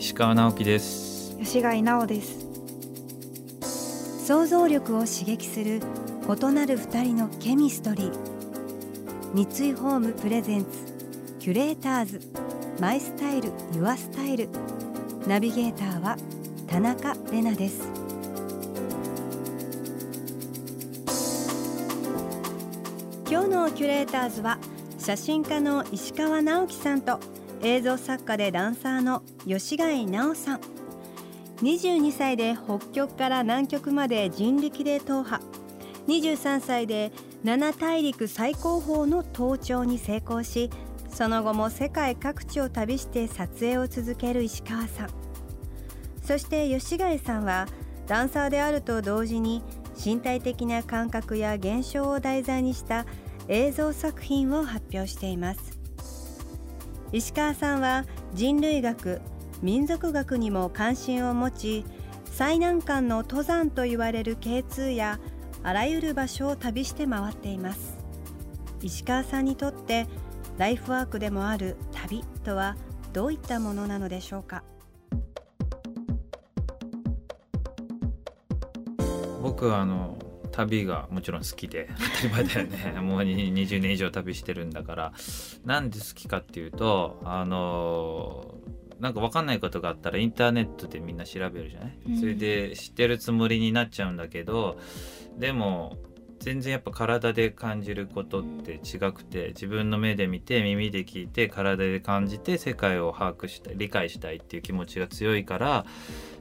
石川直樹です。吉貝直です。想像力を刺激する異なる二人のケミストリー。三井ホームプレゼンツキュレーターズ。マイスタイルユアスタイル。ナビゲーターは田中れなです。今日のキュレーターズは写真家の石川直樹さんと映像作家でダンサーの吉貝直さん。22歳で北極から南極まで人力で踏破。23歳で7大陸最高峰の登頂に成功しその後も世界各地を旅して撮影を続ける石川さん。そして吉貝さんはダンサーであると同時に身体的な感覚や現象を題材にした映像作品を発表しています。石川さんは人類学民族学にも関心を持ち最難関の登山と言われる K2 やあらゆる場所を旅して回っています。石川さんにとってライフワークでもある旅とはどういったものなのでしょうか？僕はあの旅がもちろん好きで 当たり前だよね。もう20年以上旅してるんだから。なんで好きかっていうとあのなんか分かんないことがあったらインターネットでみんな調べるじゃない、うん、それで知ってるつもりになっちゃうんだけどでも全然やっぱ体で感じることって違くて自分の目で見て耳で聞いて体で感じて世界を把握したい理解したいっていう気持ちが強いから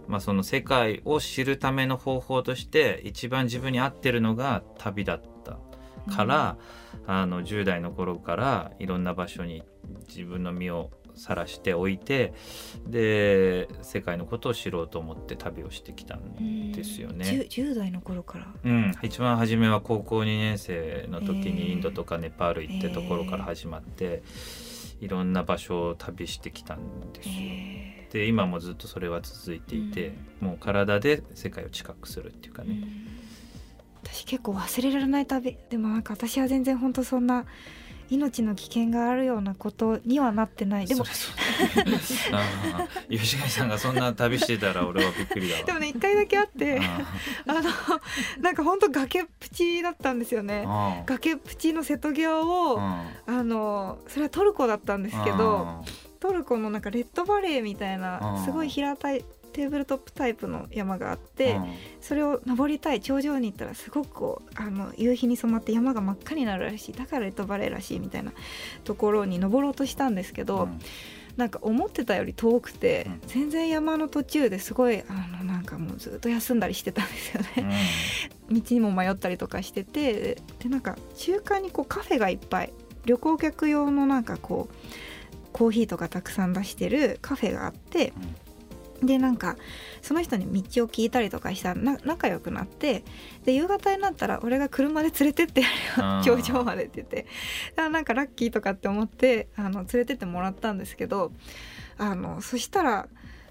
まあ、その世界を知るための方法として一番自分に合ってるのが旅だった。から、うん、あの10代の頃からいろんな場所に自分の身をさらしておいてで世界のことを知ろうと思って旅をしてきたんですよね。10, 10, 代の頃から、うん、一番初めは高校2年生の時にインドとかネパール行ってところから始まって、いろんな場所を旅してきたんですよ。で今もずっとそれは続いていて、うん、もう体で世界を近くするっていうかね、うん、私結構忘れられない旅。でもなんか私は全然本当そんな命の危険があるようなことにはなってない。でも 吉貝さんがそんな旅してたら俺はびっくりだでもね一回だけあって あのなんか本当崖っぷちだったんですよね。崖っぷちの瀬戸際をあのそれはトルコだったんですけどトルコのなんかレッドバレーみたいなすごい平たいテーブルトップタイプの山があって、それを登りたい頂上に行ったらすごくこうあの夕日に染まって山が真っ赤になるらしいだからレッドバレーらしいみたいなところに登ろうとしたんですけど、うん、なんか思ってたより遠くて、うん、全然山の途中ですごいあのなんかもうずっと休んだりしてたんですよね、うん、道にも迷ったりとかしててでなんか中間にこうカフェがいっぱい旅行客用のなんかこうコーヒーとかたくさん出してるカフェがあって、うん、でなんかその人に道を聞いたりとかしたら仲良くなってで夕方になったら俺が車で連れてってやるよ頂上までって言ってだなんかラッキーとかって思ってあの連れてってもらったんですけどあのそしたら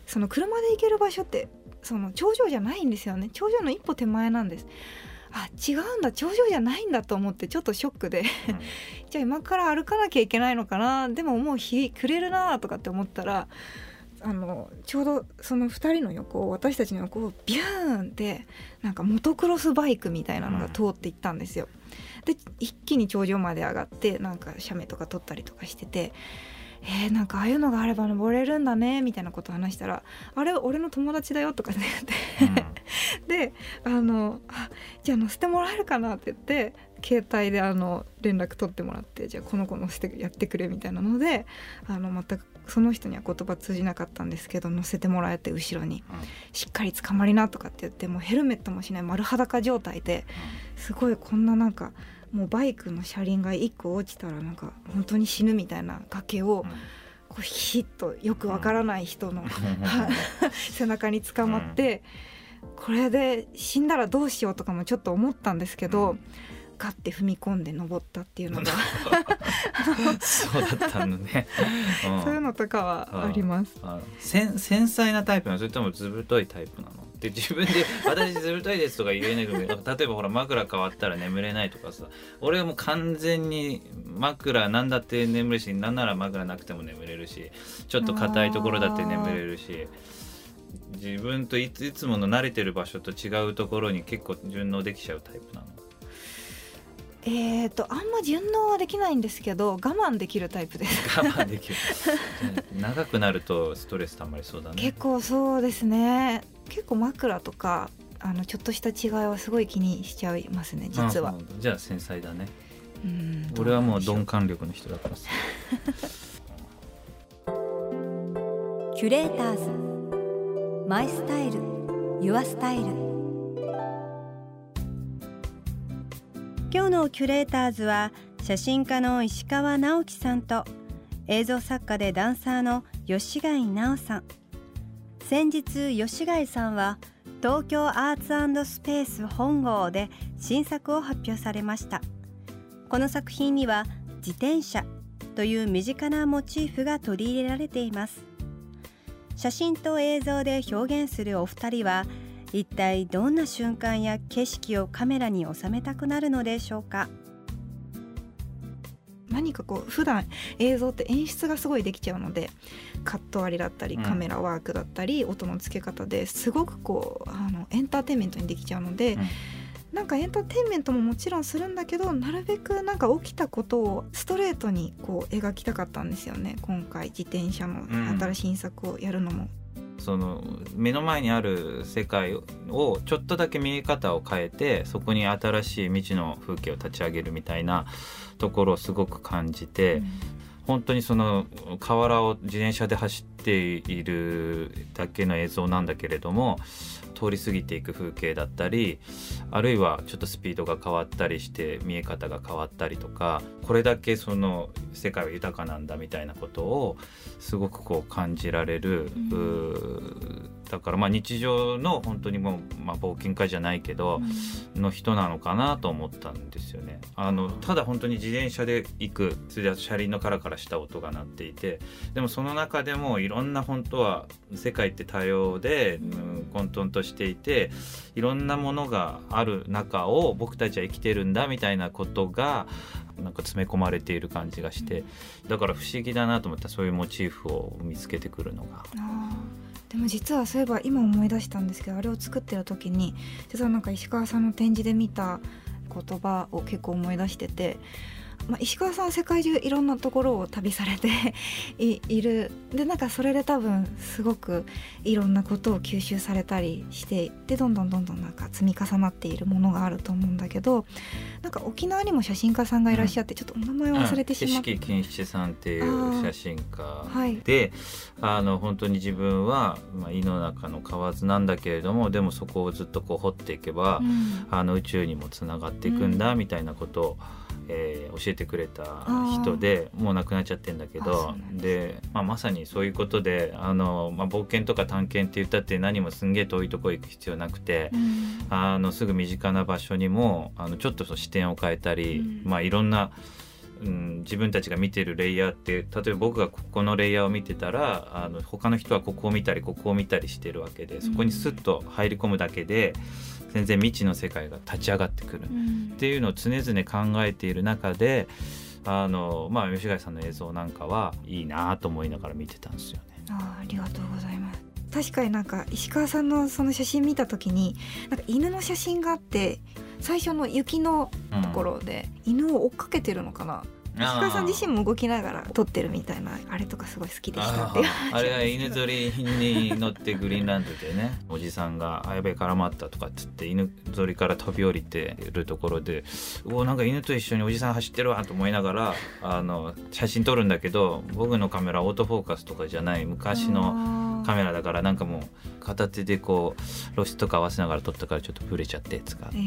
その車で行ける場所ってその頂上じゃないんですよね。頂上の一歩手前なんです。あ違うんだ。頂上じゃないんだと思ってちょっとショックで。じゃあ今から歩かなきゃいけないのかな。でももう日暮れるなとかって思ったらあのちょうどその2人の横を私たちの横をビューンってなんかモトクロスバイクみたいなのが通っていったんですよ。で一気に頂上まで上がってなんか写メとか撮ったりとかしててえー、なんかああいうのがあれば登れるんだねみたいなことを話したら「あれ俺の友達だよ」とかね言って、うん、であのあ「じゃあ乗せてもらえるかな」って言って携帯であの連絡取ってもらってじゃあこの子乗せてやってくれみたいなのであの全くその人には言葉通じなかったんですけど乗せてもらえて後ろに、うん、しっかり捕まりなとかって言ってもうヘルメットもしない丸裸状態ですごいこんななんか。もうバイクの車輪が1個落ちたらなんか本当に死ぬみたいな崖をこうヒッとよくわからない人の、背中に捕まって、これで死んだらどうしようとかもちょっと思ったんですけど、ガッて踏み込んで登ったっていうのが。そうだったのね、うん、そういうのとかはあります。繊細なタイプなの？それともずぶといタイプなの？って自分で「私ずるいです」とか言えないけど例えばほら枕変わったら眠れないとかさ俺はもう完全に枕なんだって眠るしなんなら枕なくても眠れるしちょっと硬いところだって眠れるし。自分といつもの慣れてる場所と違うところに結構順応できちゃうタイプなのえーと、あんま順応はできないんですけど我慢できるタイプです。我慢できる。長くなるとストレスたまりそうだね。結構そうですね。結構枕とかあのちょっとした違いはすごい気にしちゃいますね実は。じゃあ繊細だね。うん俺はもう。鈍感力の人だからさ。キュレーターズ。マイスタイル。ユアスタイル今日のキュレーターズは写真家の石川直樹さんと映像作家でダンサーの吉貝直さん。先日吉貝さんは東京アーツスペース本郷で新作を発表されました。この作品には自転車という身近なモチーフが取り入れられています。写真と映像で表現するお二人は一体どんな瞬間や景色をカメラに収めたくなるのでしょうか？何かこう普段映像って演出がすごいできちゃうのでカット割りだったりカメラワークだったり、音の付け方ですごくこうあのエンターテインメントにできちゃうので、うん、なんかエンターテインメントももちろんするんだけどなるべくなんか起きたことをストレートにこう描きたかったんですよね。今回自転車の新しい作をやるのも。その目の前にある世界をちょっとだけ見え方を変えてそこに新しい未知の風景を立ち上げるみたいなところをすごく感じて、うん、本当にその河原を自転車で走っているだけの映像なんだけれども通り過ぎていく風景だったりあるいはちょっとスピードが変わったりして見え方が変わったりとかこれだけその世界は豊かなんだみたいなことをすごくこう感じられる、うん、だからまあ日常の本当にもう、まあ、冒険家じゃないけど、の人なのかなと思ったんですよね。あのただ本当に自転車で行くそれで車輪のカラカラした音が鳴っていてでもその中でもいろんな本当は世界って多様で、うん、混沌としていていろんなものがある中を僕たちは生きてるんだみたいなことがなんか詰め込まれている感じがしてだから不思議だなと思ったそういうモチーフを見つけてくるのが。でも実はそういえば今思い出したんですけどあれを作ってる時に実はなんか石川さんの展示で見た言葉を結構思い出しててまあ、石川さん世界中いろんなところを旅されて いる。でなんかそれで多分すごくいろんなことを吸収されたりしてでどんどんどんどんなんか積み重なっているものがあると思うんだけどなんか沖縄にも写真家さんがいらっしゃって、うん、ちょっとお名前忘れてしまって、うん、金七さんっていう写真家であ、はい、あの本当に自分は、まあ、胃の中の蛙なんだけれどもでもそこをずっとこう掘っていけば、うん、あの宇宙にもつながっていくんだみたいなことを、えー、教えてくれた人でもう亡くなっちゃってんだけどで、まあ、まさにそういうことであの、まあ、冒険とか探検って言ったって何もすんげえ遠いとこ行く必要なくて、うん、あのすぐ身近な場所にもあのちょっと視点を変えたり、うん、まあ、いろんなうん、自分たちが見てるレイヤーって例えば僕がここのレイヤーを見てたらあの他の人はここを見たりここを見たりしてるわけでそこにスッと入り込むだけで、全然未知の世界が立ち上がってくる。っていうのを常々考えている中であの、まあ、吉貝さんの映像なんかはいいなと思いながら見てたんですよね。あありがとうございます。確かになんか石川さんのその写真見た時になんか犬の写真があって最初の雪のところで犬を追っかけてるのかな、石川さん自身も動きながら撮ってるみたいなあれとかすごい好きでしたってあれは犬ぞりに乗ってグリーンランドでね おじさんが「あやべえ絡まった」とかっつって犬ぞりから飛び降りてるところで「うおなんか犬と一緒におじさん走ってるわ」と思いながらあの写真撮るんだけど僕のカメラオートフォーカスとかじゃない昔のカメラだからなんかもう片手でこう露出とか合わせながら撮ったからちょっとブレちゃって使って、え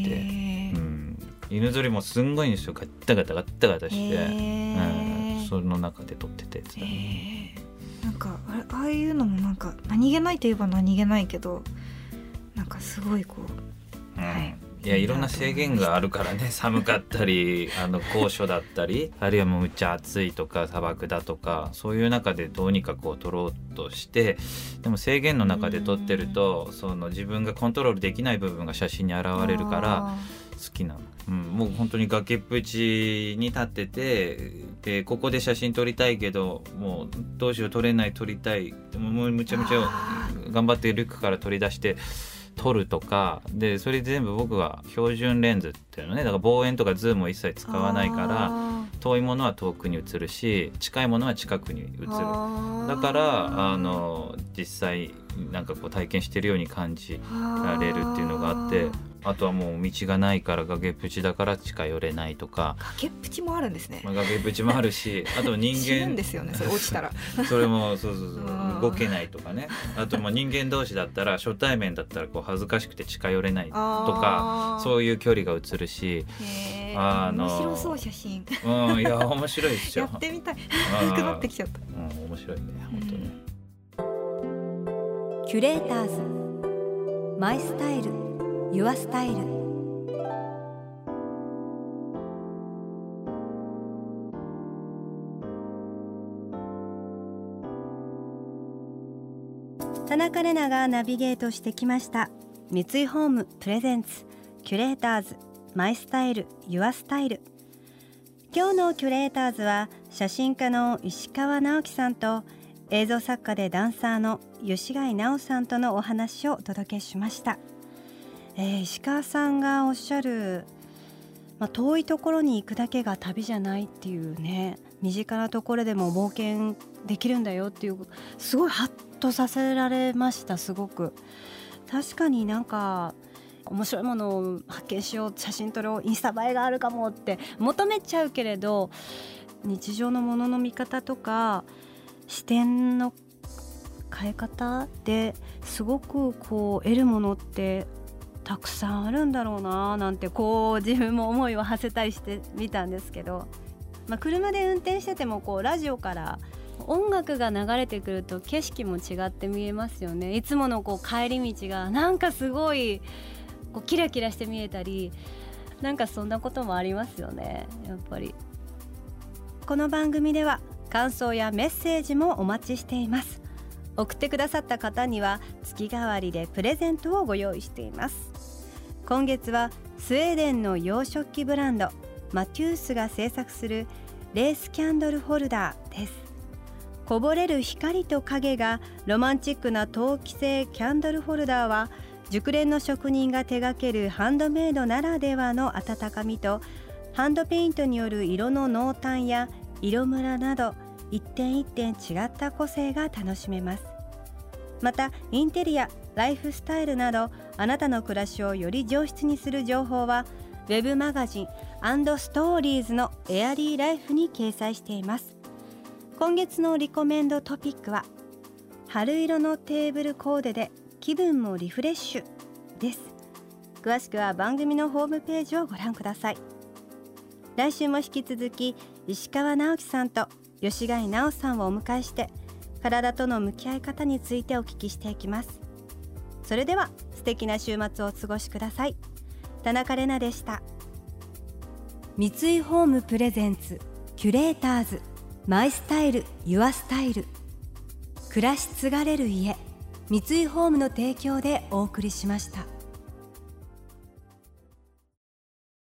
ー、うん。犬ぞりもすんごいんですよ。ガッタガタガッタガタして、えー、うん、その中で撮ってたやつだ、ね、あいうのもなんか何気ないといえば何気ないけどなんかすごいこう、うん、はいいやいろんな制限があるからね寒かったり あの高所だったりあるいはもうむっちゃ暑いとか砂漠だとかそういう中でどうにかこう撮ろうとしてでも制限の中で撮ってるとその自分がコントロールできない部分が写真に現れるから好きなの、うん、もう本当に崖っぷちに立っててでここで写真撮りたいけどもうどうしよう撮れない撮りたいもうむちゃむちゃ頑張ってリュックから取り出して。撮るとかでそれ全部僕が標準レンズっていうのねだから望遠とかズームを一切使わないから遠いものは遠くに映るし近いものは近くに映る。だからあの実際なんかこう体験してるように感じられるっていうのがあってあとはもう道がないから崖っぷちだから近寄れないとか。崖っぷちもあるんですね、まあ、崖っぷちもあるし あと人間。ですよねそれ落ちたら。それもそうそうそう動けないとかね。あとまあ人間同士だったら初対面だったらこう恥ずかしくて近寄れないとかそういう距離が映るしあの面白そう写真。うんいや面白いですよ。やってみたい。熱くなってきちゃった。うん面白いね本当に。キュレーターズ。マイスタイルユアスタイル田中れながナビゲートしてきました。三井ホームプレゼンツキュレーターズマイスタイルユアスタイル。今日のキュレーターズは写真家の石川直樹さんと映像作家でダンサーの吉貝直さんとのお話をお届けしました。えー、石川さんがおっしゃる、まあ、遠いところに行くだけが旅じゃないっていうね身近なところでも冒険できるんだよっていうすごいハッとさせられましたすごく。確かになんか面白いものを発見しよう写真撮ろうインスタ映えがあるかもって求めちゃうけれど日常のものの見方とか視点の変え方ですごくこう得るものってたくさんあるんだろうななんてこう自分も思いを馳せたりしてみたんですけど、まあ、車で運転しててもこうラジオから音楽が流れてくると景色も違って見えますよね。いつものこう帰り道がなんかすごいこうキラキラして見えたりなんかそんなこともありますよねやっぱり。この番組では感想やメッセージもお待ちしています。送ってくださった方には月替わりでプレゼントをご用意しています。今月はスウェーデンの洋食器ブランドマテュースが制作するレースキャンドルホルダーです。こぼれる光と影がロマンチックな陶器製キャンドルホルダーは熟練の職人が手掛けるハンドメイドならではの温かみとハンドペイントによる色の濃淡や色ムラなど一点一点違った個性が楽しめます。またインテリアライフスタイルなどあなたの暮らしをより上質にする情報は web マガジンストーリーズのエアリーライフに掲載しています。今月のリコメンドトピックは春色のテーブルコーデで気分もリフレッシュです。詳しくは番組のホームページをご覧ください。来週も引き続き石川直樹さんと吉貝直さんをお迎えして体との向き合い方についてお聞きしていきます。それでは素敵な週末をお過ごしください。田中れなでした。三井ホームプレゼンツキュレーターズマイスタイルユアスタイル。暮らし継がれる家三井ホームの提供でお送りしました。